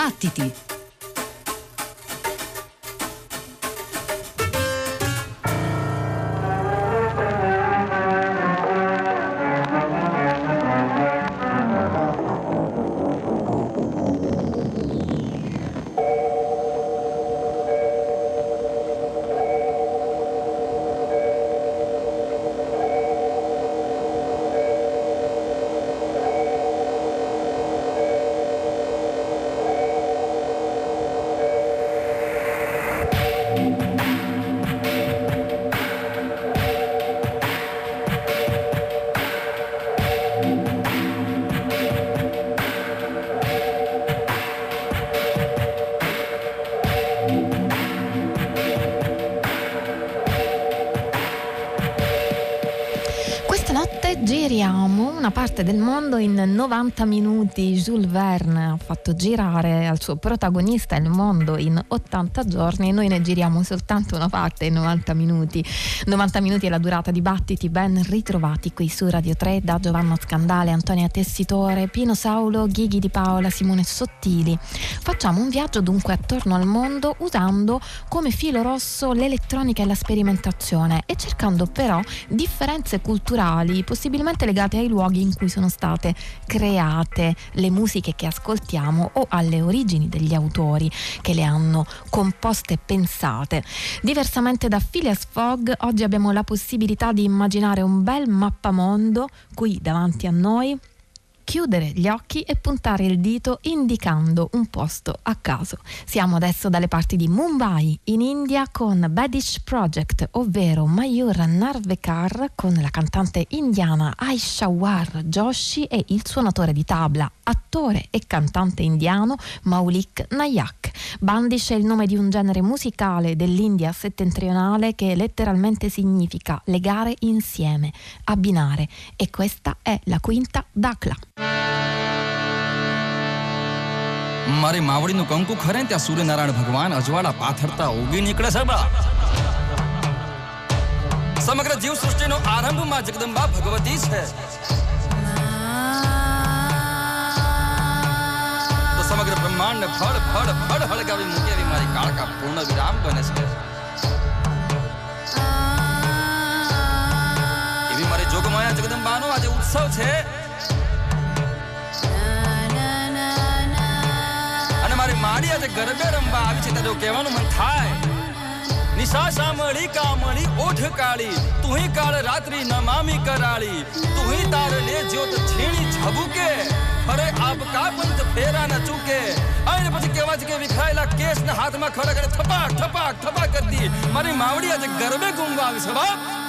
Battiti! Mondo in 90 minuti. Jules Verne ha fatto girare al suo protagonista il mondo in 80 giorni noi ne giriamo soltanto una parte in 90 minuti. 90 minuti è la durata di battiti ben ritrovati qui su Radio 3 da Giovanna Scandale, Antonia Tessitore, Pino Saulo, Ghighi Di Paola, Simone Sottili. Facciamo un viaggio dunque attorno al mondo usando come filo rosso l'elettronica e la sperimentazione e cercando però differenze culturali possibilmente legate ai luoghi in cui sono state create le musiche che ascoltiamo o alle origini degli autori che le hanno composte e pensate. Diversamente da Phileas Fogg, oggi abbiamo la possibilità di immaginare un bel mappamondo qui davanti a noi chiudere gli occhi e puntare il dito indicando un posto a caso. Siamo adesso dalle parti di Mumbai, in India, con Badish Project, ovvero Mayur Narvekar con la cantante indiana Aishawar Joshi e il suonatore di tabla, attore e cantante indiano Maulik Nayak. Bandish è il nome di un genere musicale dell'India settentrionale che letteralmente significa legare insieme, abbinare e questa è la quinta Dakla. મારી માવડીનું કંકુ ખરે ત્યાં સૂર્યનારાયણ ભગવાન અજવાળા પાથરતા ઉગી નીકળે છે સમગ્ર જીવ સૃષ્ટિનો આરંભમાં જગદંબા ભગવતી છે. તો સમગ્ર બ્રહ્માંડ ફળ ફળ ફળ હળગાવી મૂકે એવી મારી કાળકા પૂર્ણ વિરામ બને છે. એવી મારી જોગમાયા જગદંબાનો આજે ઉત્સવ છે. આજે ગરબે રમવા આવી છે તારું કહેવાનું મન થાય. નિશા સાંભળી કામળી ઓઠ કાળી તુહી કાળ રાત્રિ નમામી કરાળી તુહી તારને જ્યોત છીણી ઝબુકે અરે આપકા પંત ફેરા ન ચૂકે. અને પછી કેવા છે કે વિખરાયેલા કેસ ને હાથમાં ખડક અને થપાક થપાક થપાક કરતી મારી માવડી આજે ગરબે ગુમવા આવી છે, બાપ.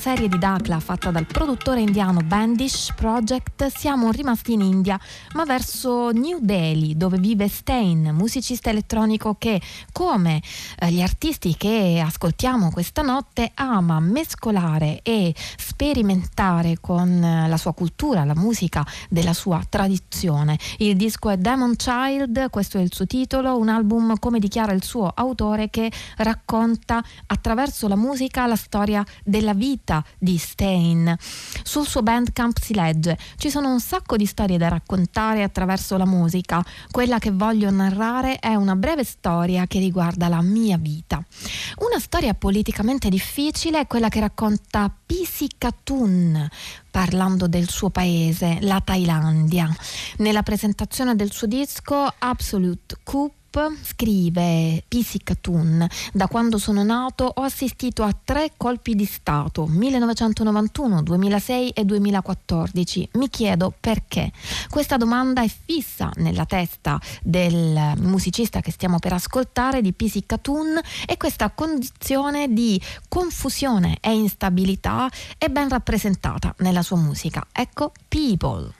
Serie di Dakla fatta dal produttore indiano Bandish Project siamo rimasti in India, ma verso New Delhi, dove vive Stein, musicista elettronico che, come eh, gli artisti che ascoltiamo questa notte, ama mescolare e sperimentare con eh, la sua cultura, la musica della sua tradizione. Il disco è Demon Child, questo è il suo titolo, un album come dichiara il suo autore che racconta attraverso la musica la storia della vita di Stein. Sul suo bandcamp si legge: Ci sono un sacco di storie da raccontare attraverso la musica. Quella che voglio narrare è una breve storia che riguarda la mia vita. Una storia politicamente difficile è quella che racconta Pisi Katun, parlando del suo paese, la Thailandia. Nella presentazione del suo disco Absolute Coup scrive Pisicatun, da quando sono nato ho assistito a tre colpi di Stato, 1991, 2006 e 2014. Mi chiedo perché. Questa domanda è fissa nella testa del musicista che stiamo per ascoltare di Pisicatun e questa condizione di confusione e instabilità è ben rappresentata nella sua musica. Ecco People.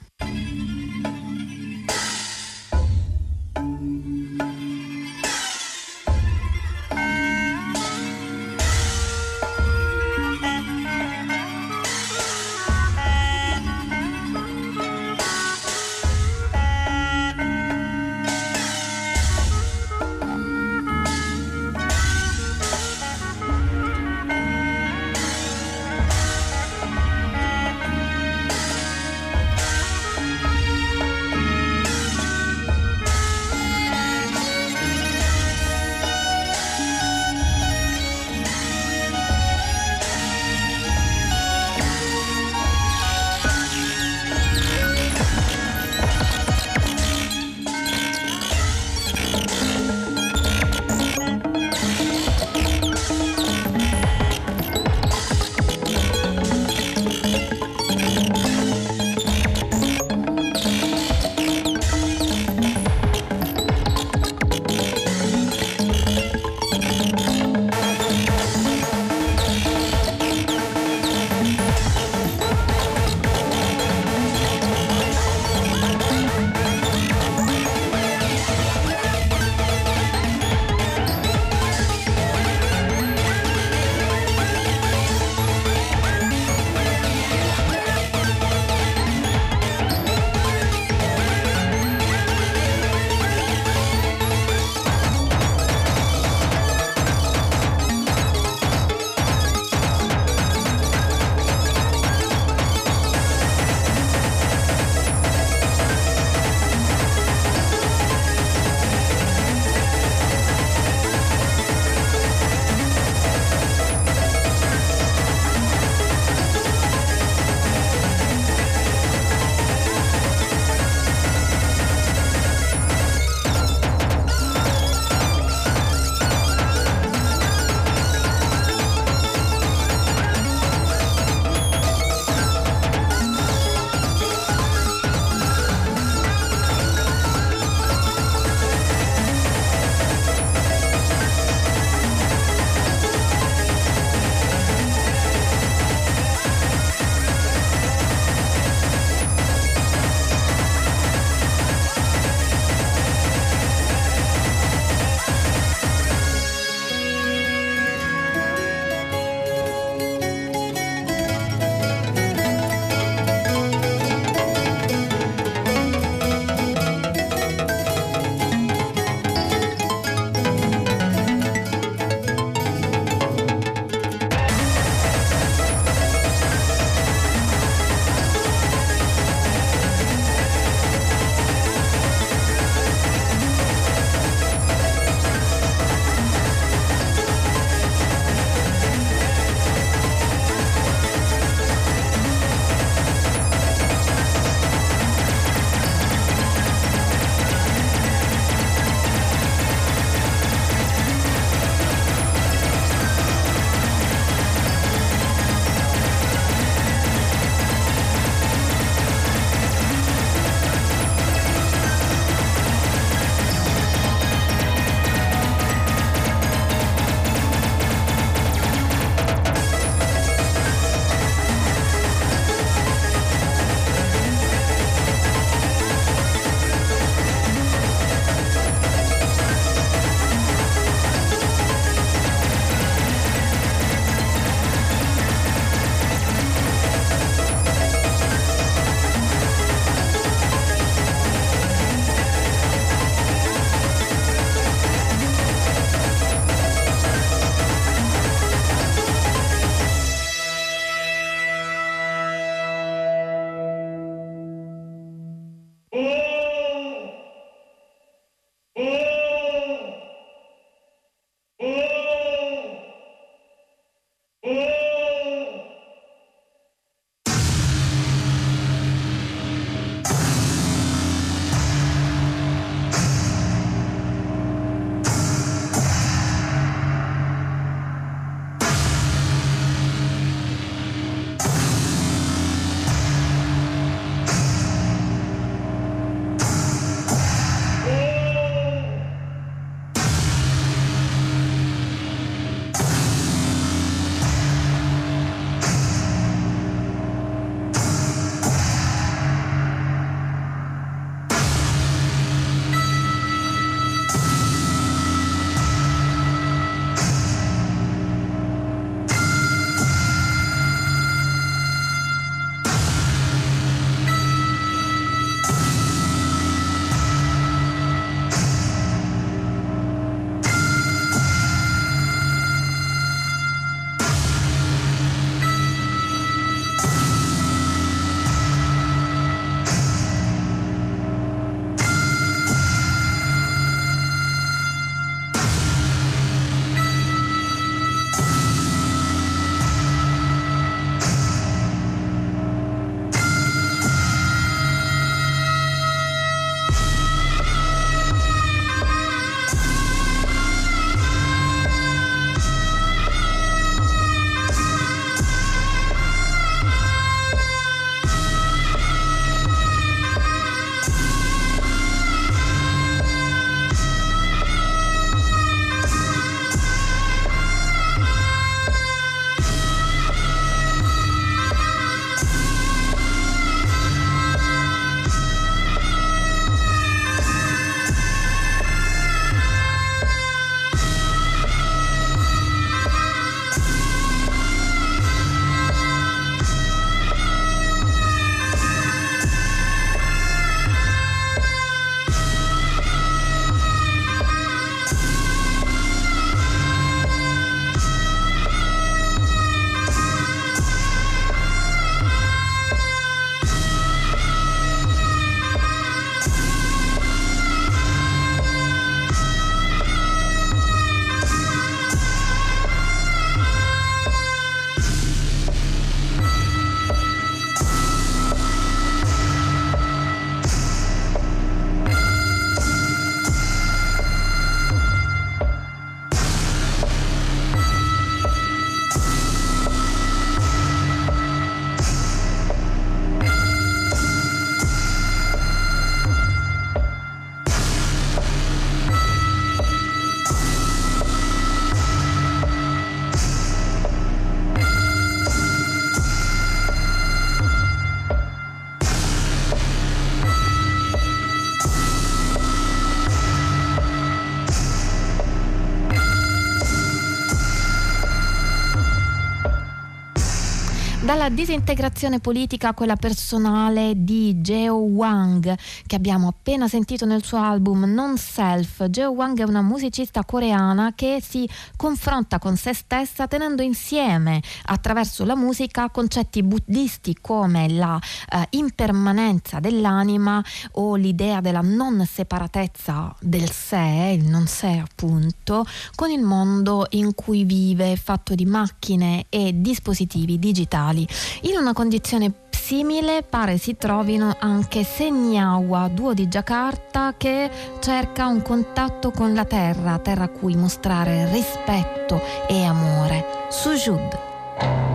Dalla disintegrazione politica a quella personale di Jeo Wang, che abbiamo appena sentito nel suo album Non Self. Jeo Wang è una musicista coreana che si confronta con se stessa tenendo insieme attraverso la musica concetti buddisti come la eh, impermanenza dell'anima o l'idea della non separatezza del sé, il non sé appunto, con il mondo in cui vive, fatto di macchine e dispositivi digitali. In una condizione simile pare si trovino anche Segnawa, duo di Giacarta che cerca un contatto con la terra, terra a cui mostrare rispetto e amore. Sujud.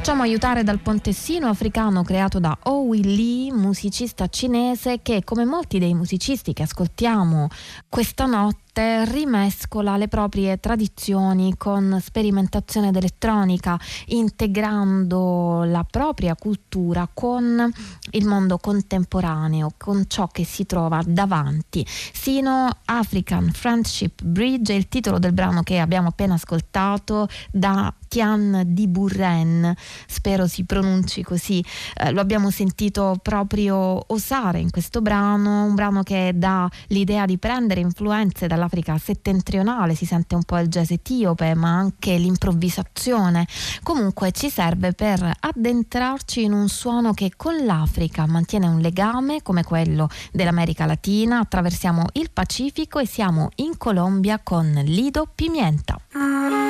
Facciamo aiutare dal pontessino africano creato da Owi Lee, musicista cinese che come molti dei musicisti che ascoltiamo questa notte rimescola le proprie tradizioni con sperimentazione d'elettronica, integrando la propria cultura con il mondo contemporaneo, con ciò che si trova davanti. Sino African Friendship Bridge è il titolo del brano che abbiamo appena ascoltato da Tian di Burren, spero si pronunci così, eh, lo abbiamo sentito proprio osare in questo brano, un brano che dà l'idea di prendere influenze dalla dall'Africa settentrionale, si sente un po' il jazz etiope, ma anche l'improvvisazione. Comunque ci serve per addentrarci in un suono che con l'Africa mantiene un legame come quello dell'America Latina. Attraversiamo il Pacifico e siamo in Colombia con Lido Pimienta.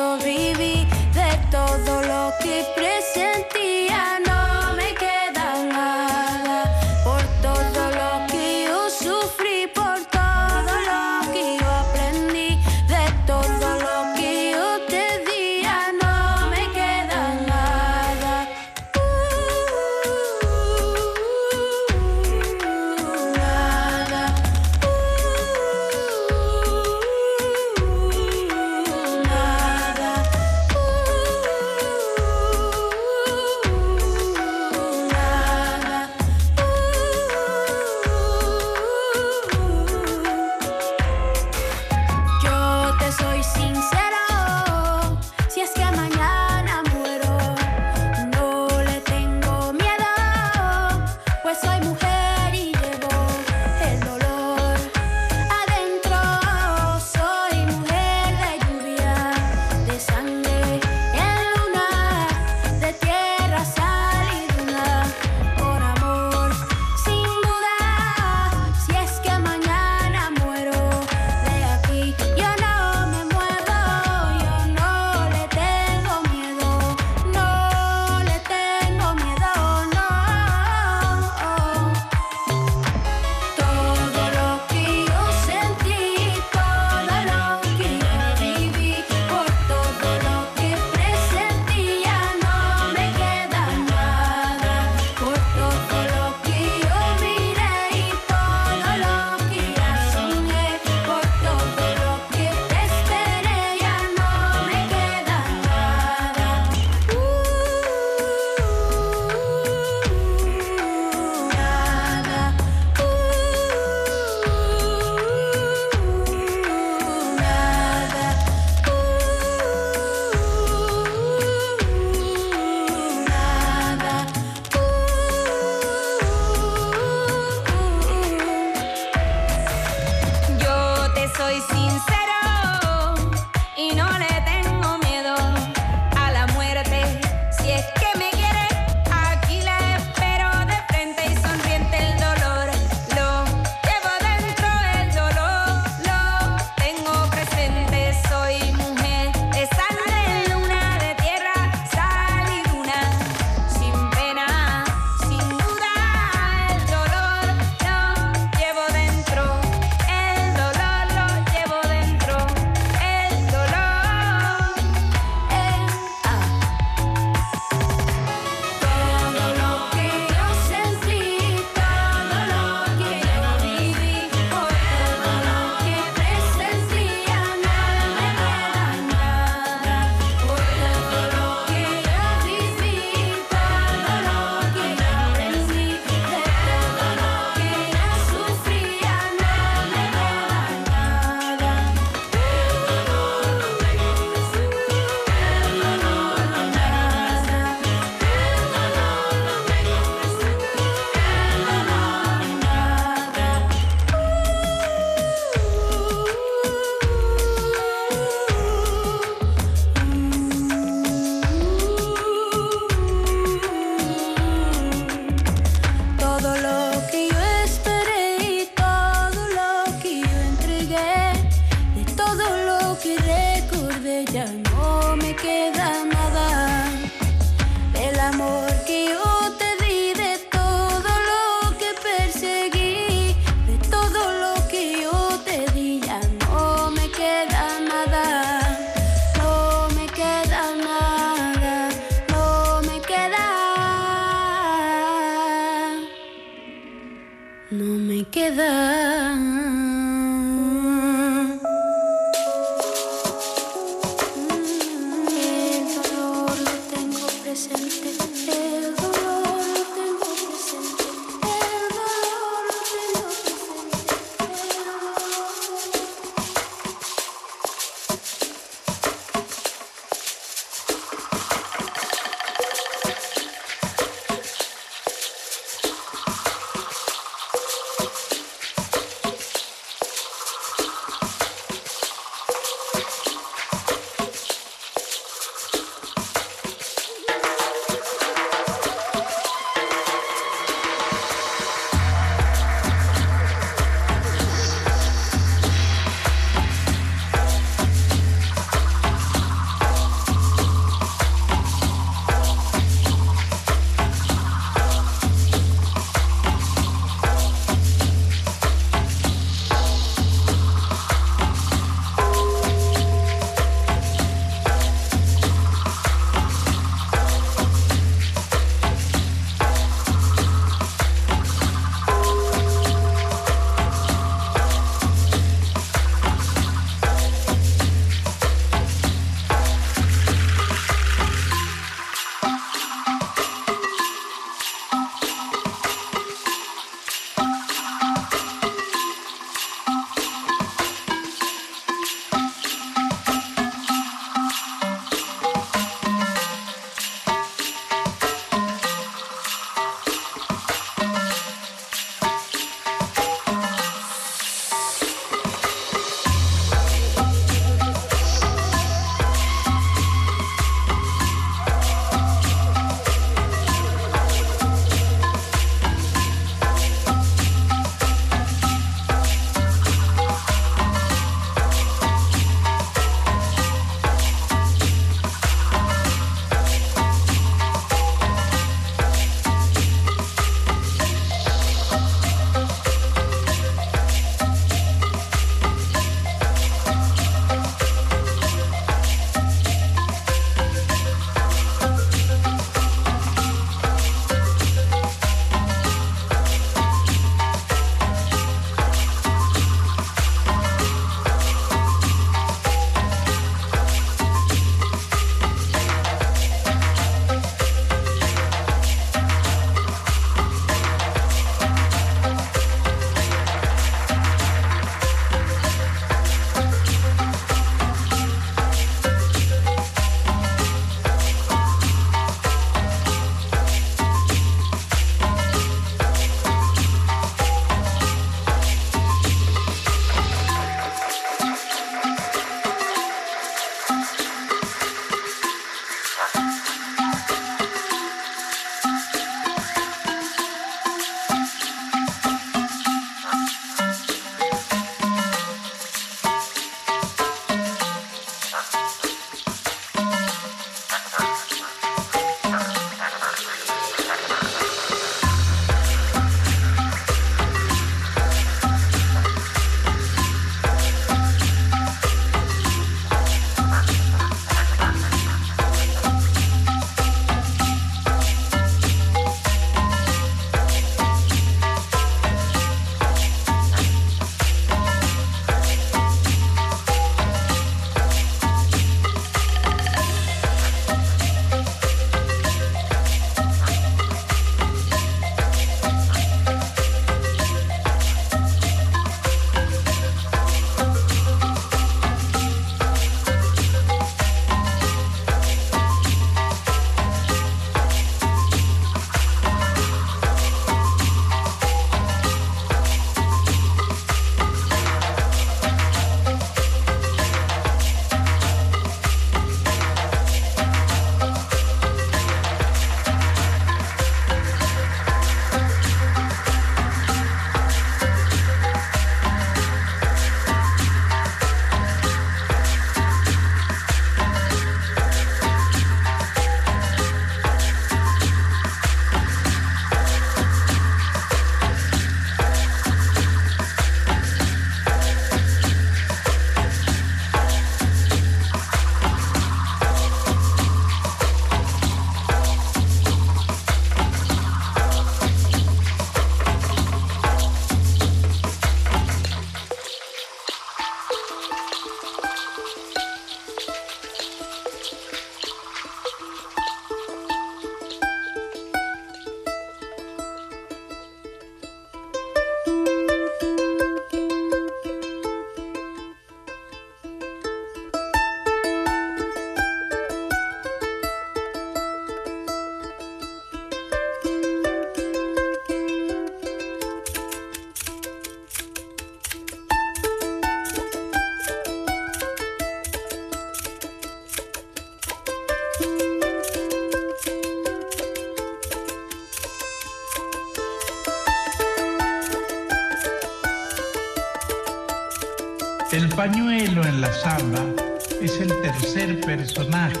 Es el tercer personaje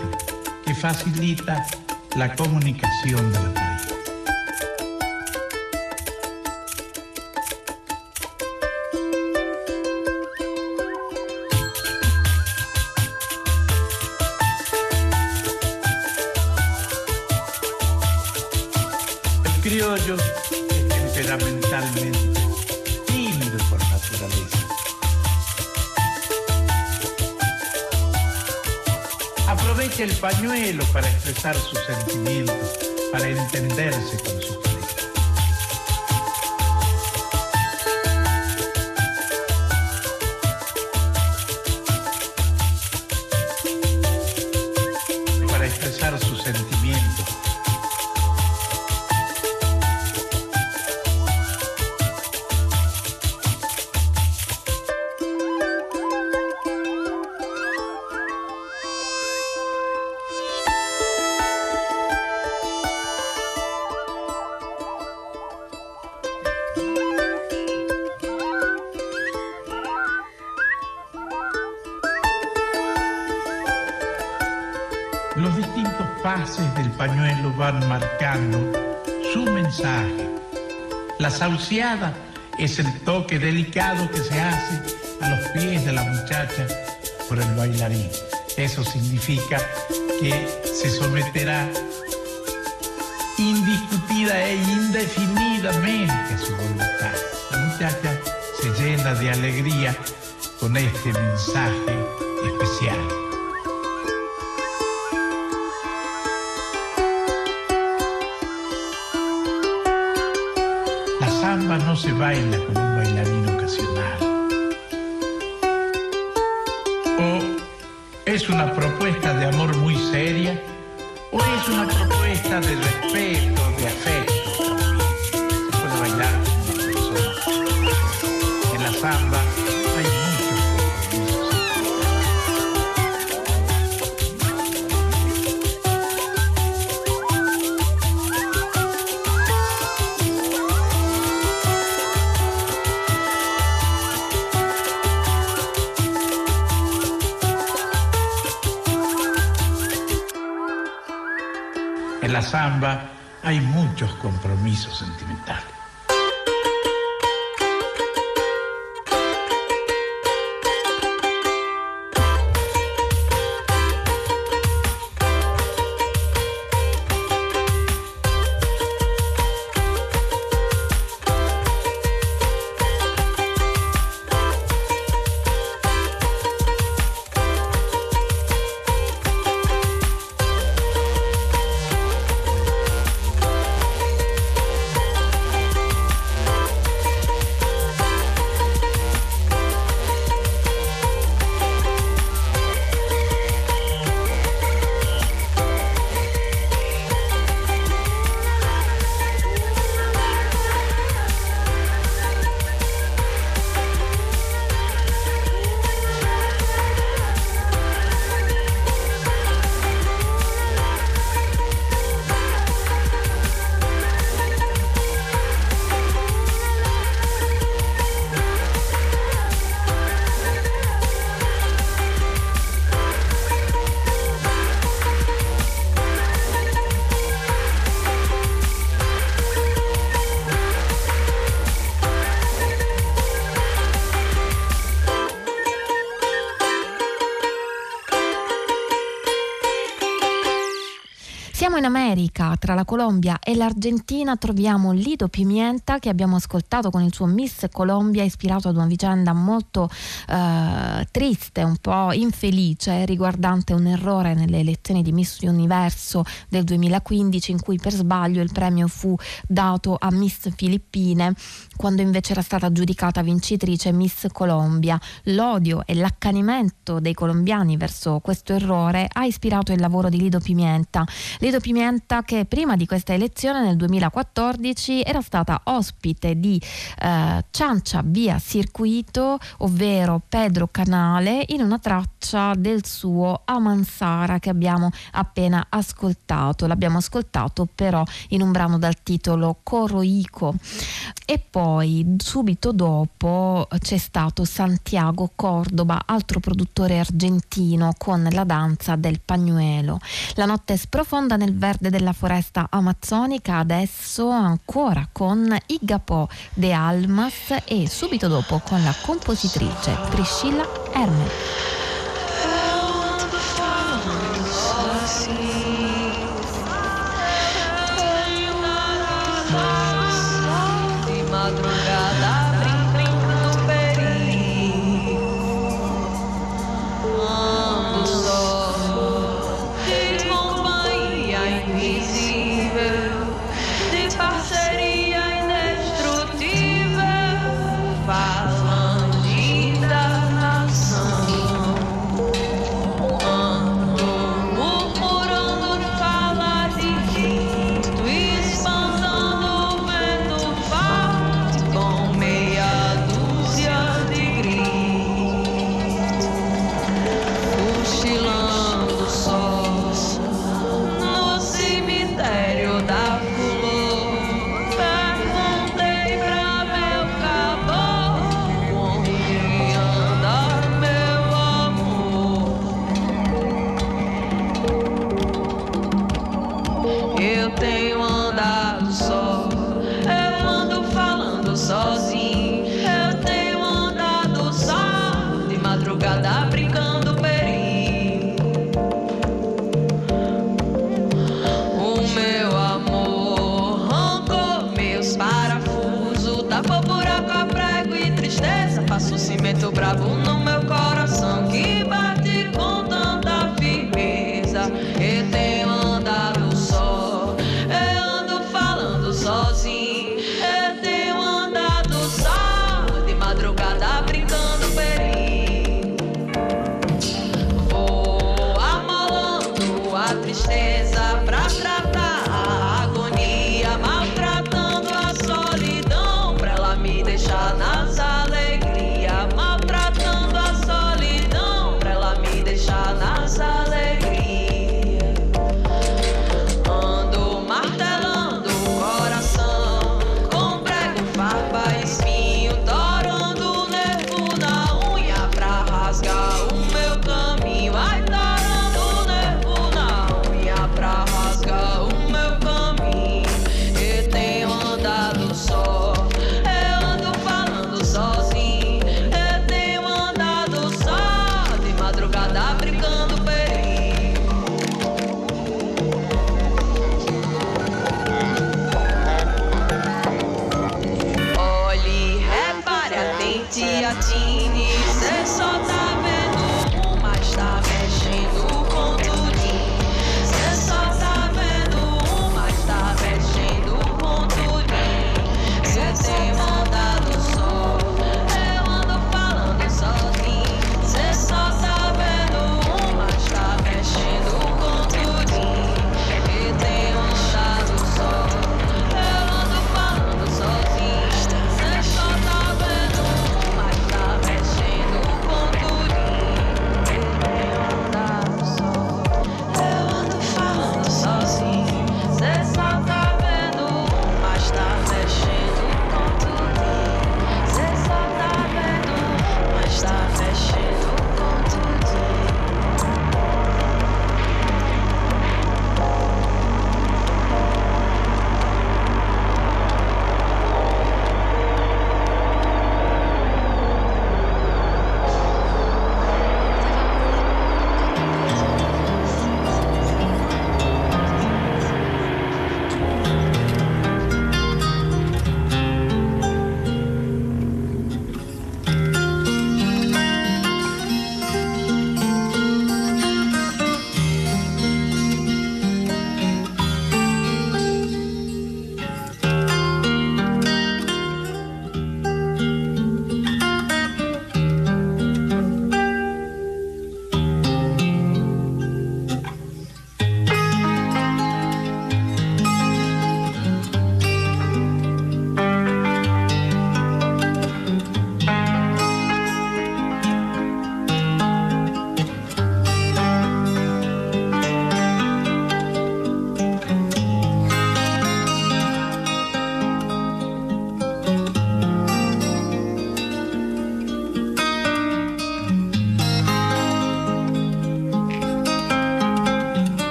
que facilita la comunicación de la. Expresar sus sentimientos, para entenderse con su pareja. Para expresar sus sentimientos. Es el toque delicado que se hace a los pies de la muchacha por el bailarín. Eso significa que se someterá indiscutida e indefinidamente a su voluntad. La muchacha se llena de alegría con este mensaje especial. Se baila con un bailarín ocasional. O es una propuesta de amor muy seria, o es una propuesta de respeto, de afecto. Compromisos sentimentales. Tra la Colombia e l'Argentina troviamo Lido Pimienta che abbiamo ascoltato con il suo Miss Colombia ispirato ad una vicenda molto eh, triste, un po' infelice riguardante un errore nelle elezioni di Miss Universo del 2015 in cui per sbaglio il premio fu dato a Miss Filippine quando invece era stata giudicata vincitrice Miss Colombia. L'odio e l'accanimento dei colombiani verso questo errore ha ispirato il lavoro di Lido Pimienta. Lido Elio Pimenta che prima di questa elezione nel 2014 era stata ospite di eh, Ciancia via Circuito, ovvero Pedro Canale, in una traccia del suo Amansara che abbiamo appena ascoltato. L'abbiamo ascoltato però in un brano dal titolo Coroico. E poi subito dopo c'è stato Santiago Cordoba, altro produttore argentino con la danza del pagnuelo. La notte sprofonda nel verde della foresta amazzonica, adesso ancora con Igapò de Almas e subito dopo con la compositrice Priscilla Hermes.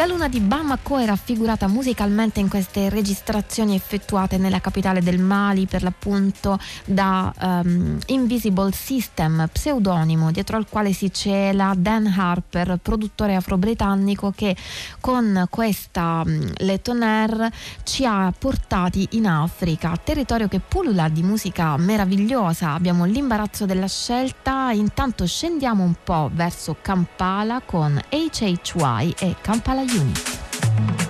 La luna di Bamako è raffigurata musicalmente in queste registrazioni effettuate nella capitale del Mali, per l'appunto da um, Invisible System, pseudonimo dietro al quale si cela Dan Harper, produttore afro-britannico che con questa um, Tonnerre ci ha portati in Africa, territorio che pullula di musica meravigliosa. Abbiamo l'imbarazzo della scelta, intanto scendiamo un po' verso Kampala con HHY e Kampala volume.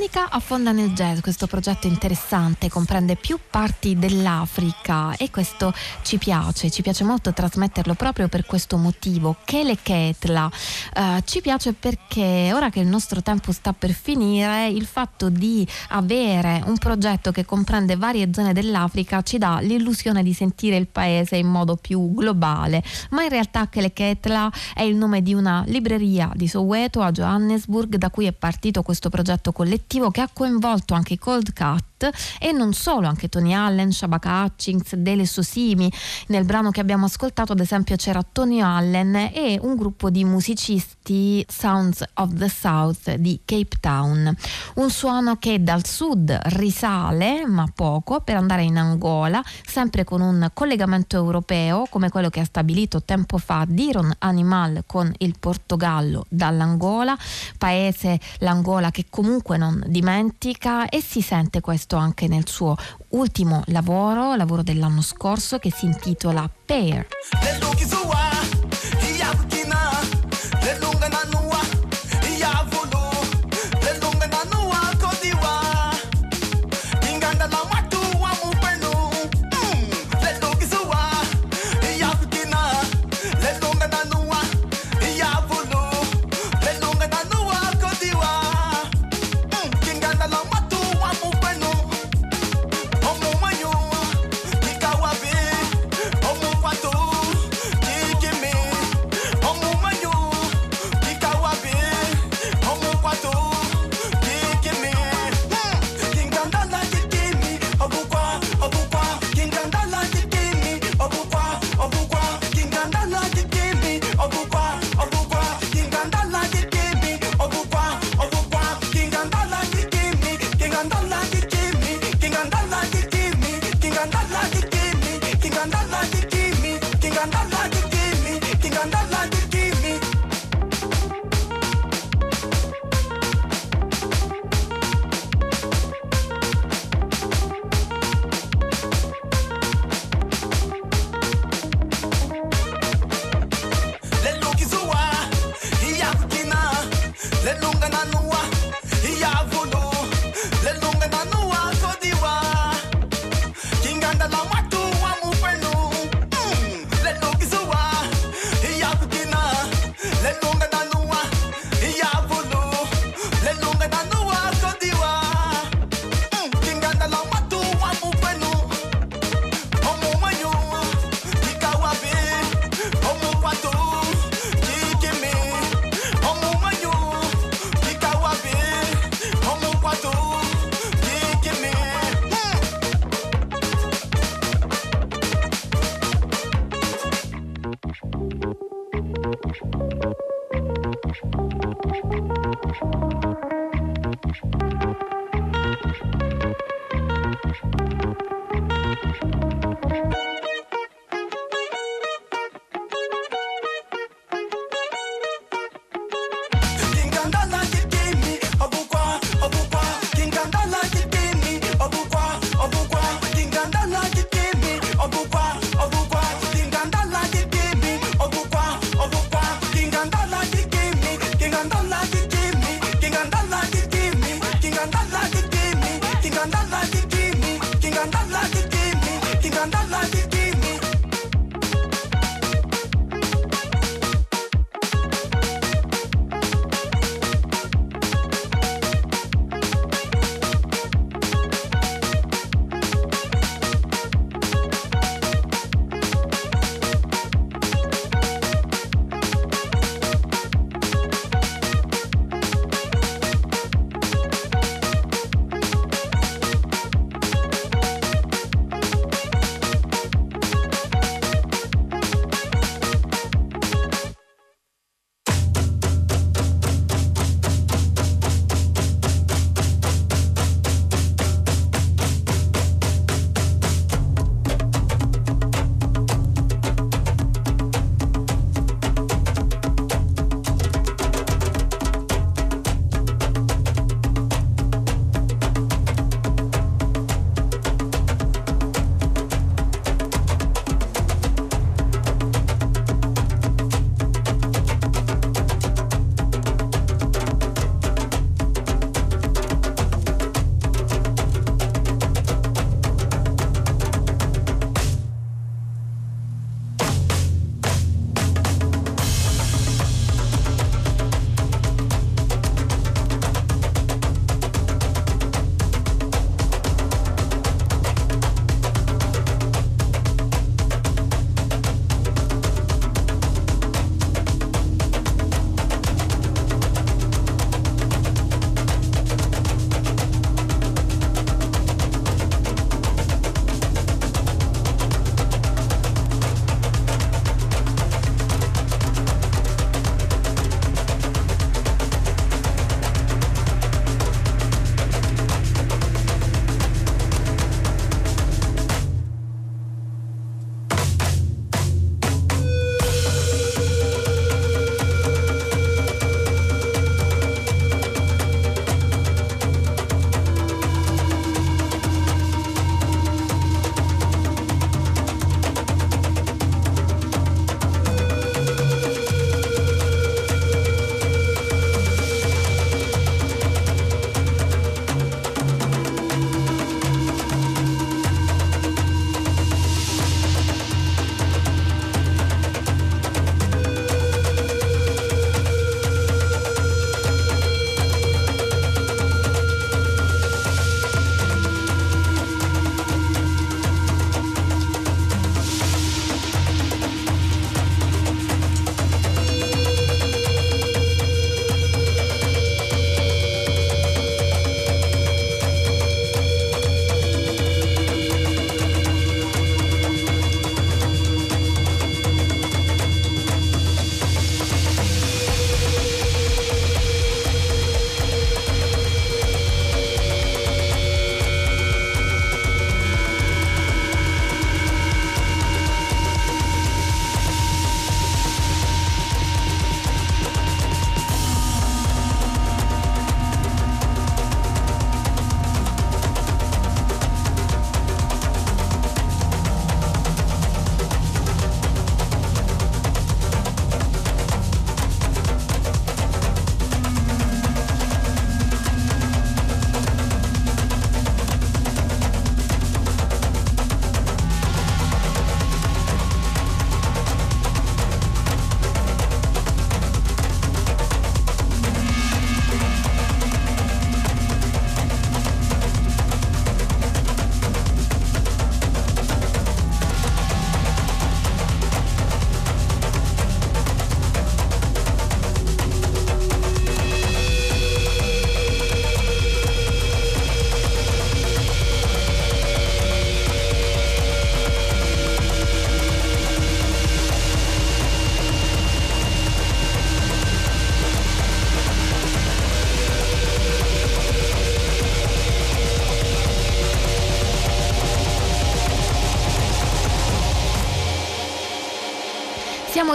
Nell'elettronica affonda nel jazz, questo progetto interessante comprende più parti dell'Africa e questo ci piace, ci piace molto trasmetterlo proprio per questo motivo. Kele Ketla uh, ci piace perché ora che il nostro tempo sta per finire, il fatto di avere un progetto che comprende varie zone dell'Africa ci dà l'illusione di sentire il paese in modo più globale, ma in realtà Kele Ketla è il nome di una libreria di Soweto a Johannesburg da cui è partito questo progetto collettivo che ha coinvolto anche i Cold Cut e non solo, anche Tony Allen, Shabaka Hutchings, Dele Sosimi. Nel brano che abbiamo ascoltato, ad esempio, c'era Tony Allen e un gruppo di musicisti Sounds of the South di Cape Town. Un suono che dal sud risale, ma poco, per andare in Angola, sempre con un collegamento europeo come quello che ha stabilito tempo fa Diron Animal con il Portogallo dall'Angola, paese l'Angola che comunque non dimentica e si sente questo visto anche nel suo ultimo lavoro, lavoro dell'anno scorso che si intitola Pair. like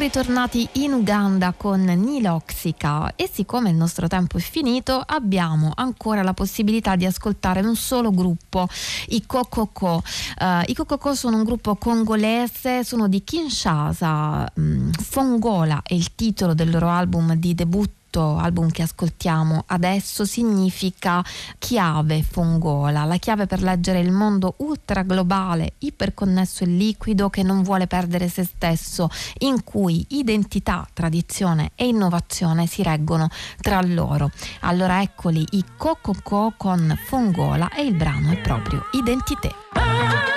ritornati in Uganda con Niloxica e siccome il nostro tempo è finito abbiamo ancora la possibilità di ascoltare un solo gruppo, i Kokoko. Uh, I Kokoko sono un gruppo congolese, sono di Kinshasa, um, Fongola è il titolo del loro album di debutto questo album che ascoltiamo adesso significa chiave fongola, la chiave per leggere il mondo ultra globale, iperconnesso e liquido che non vuole perdere se stesso, in cui identità, tradizione e innovazione si reggono tra loro. Allora eccoli i Cococo con Fongola e il brano è proprio Identité.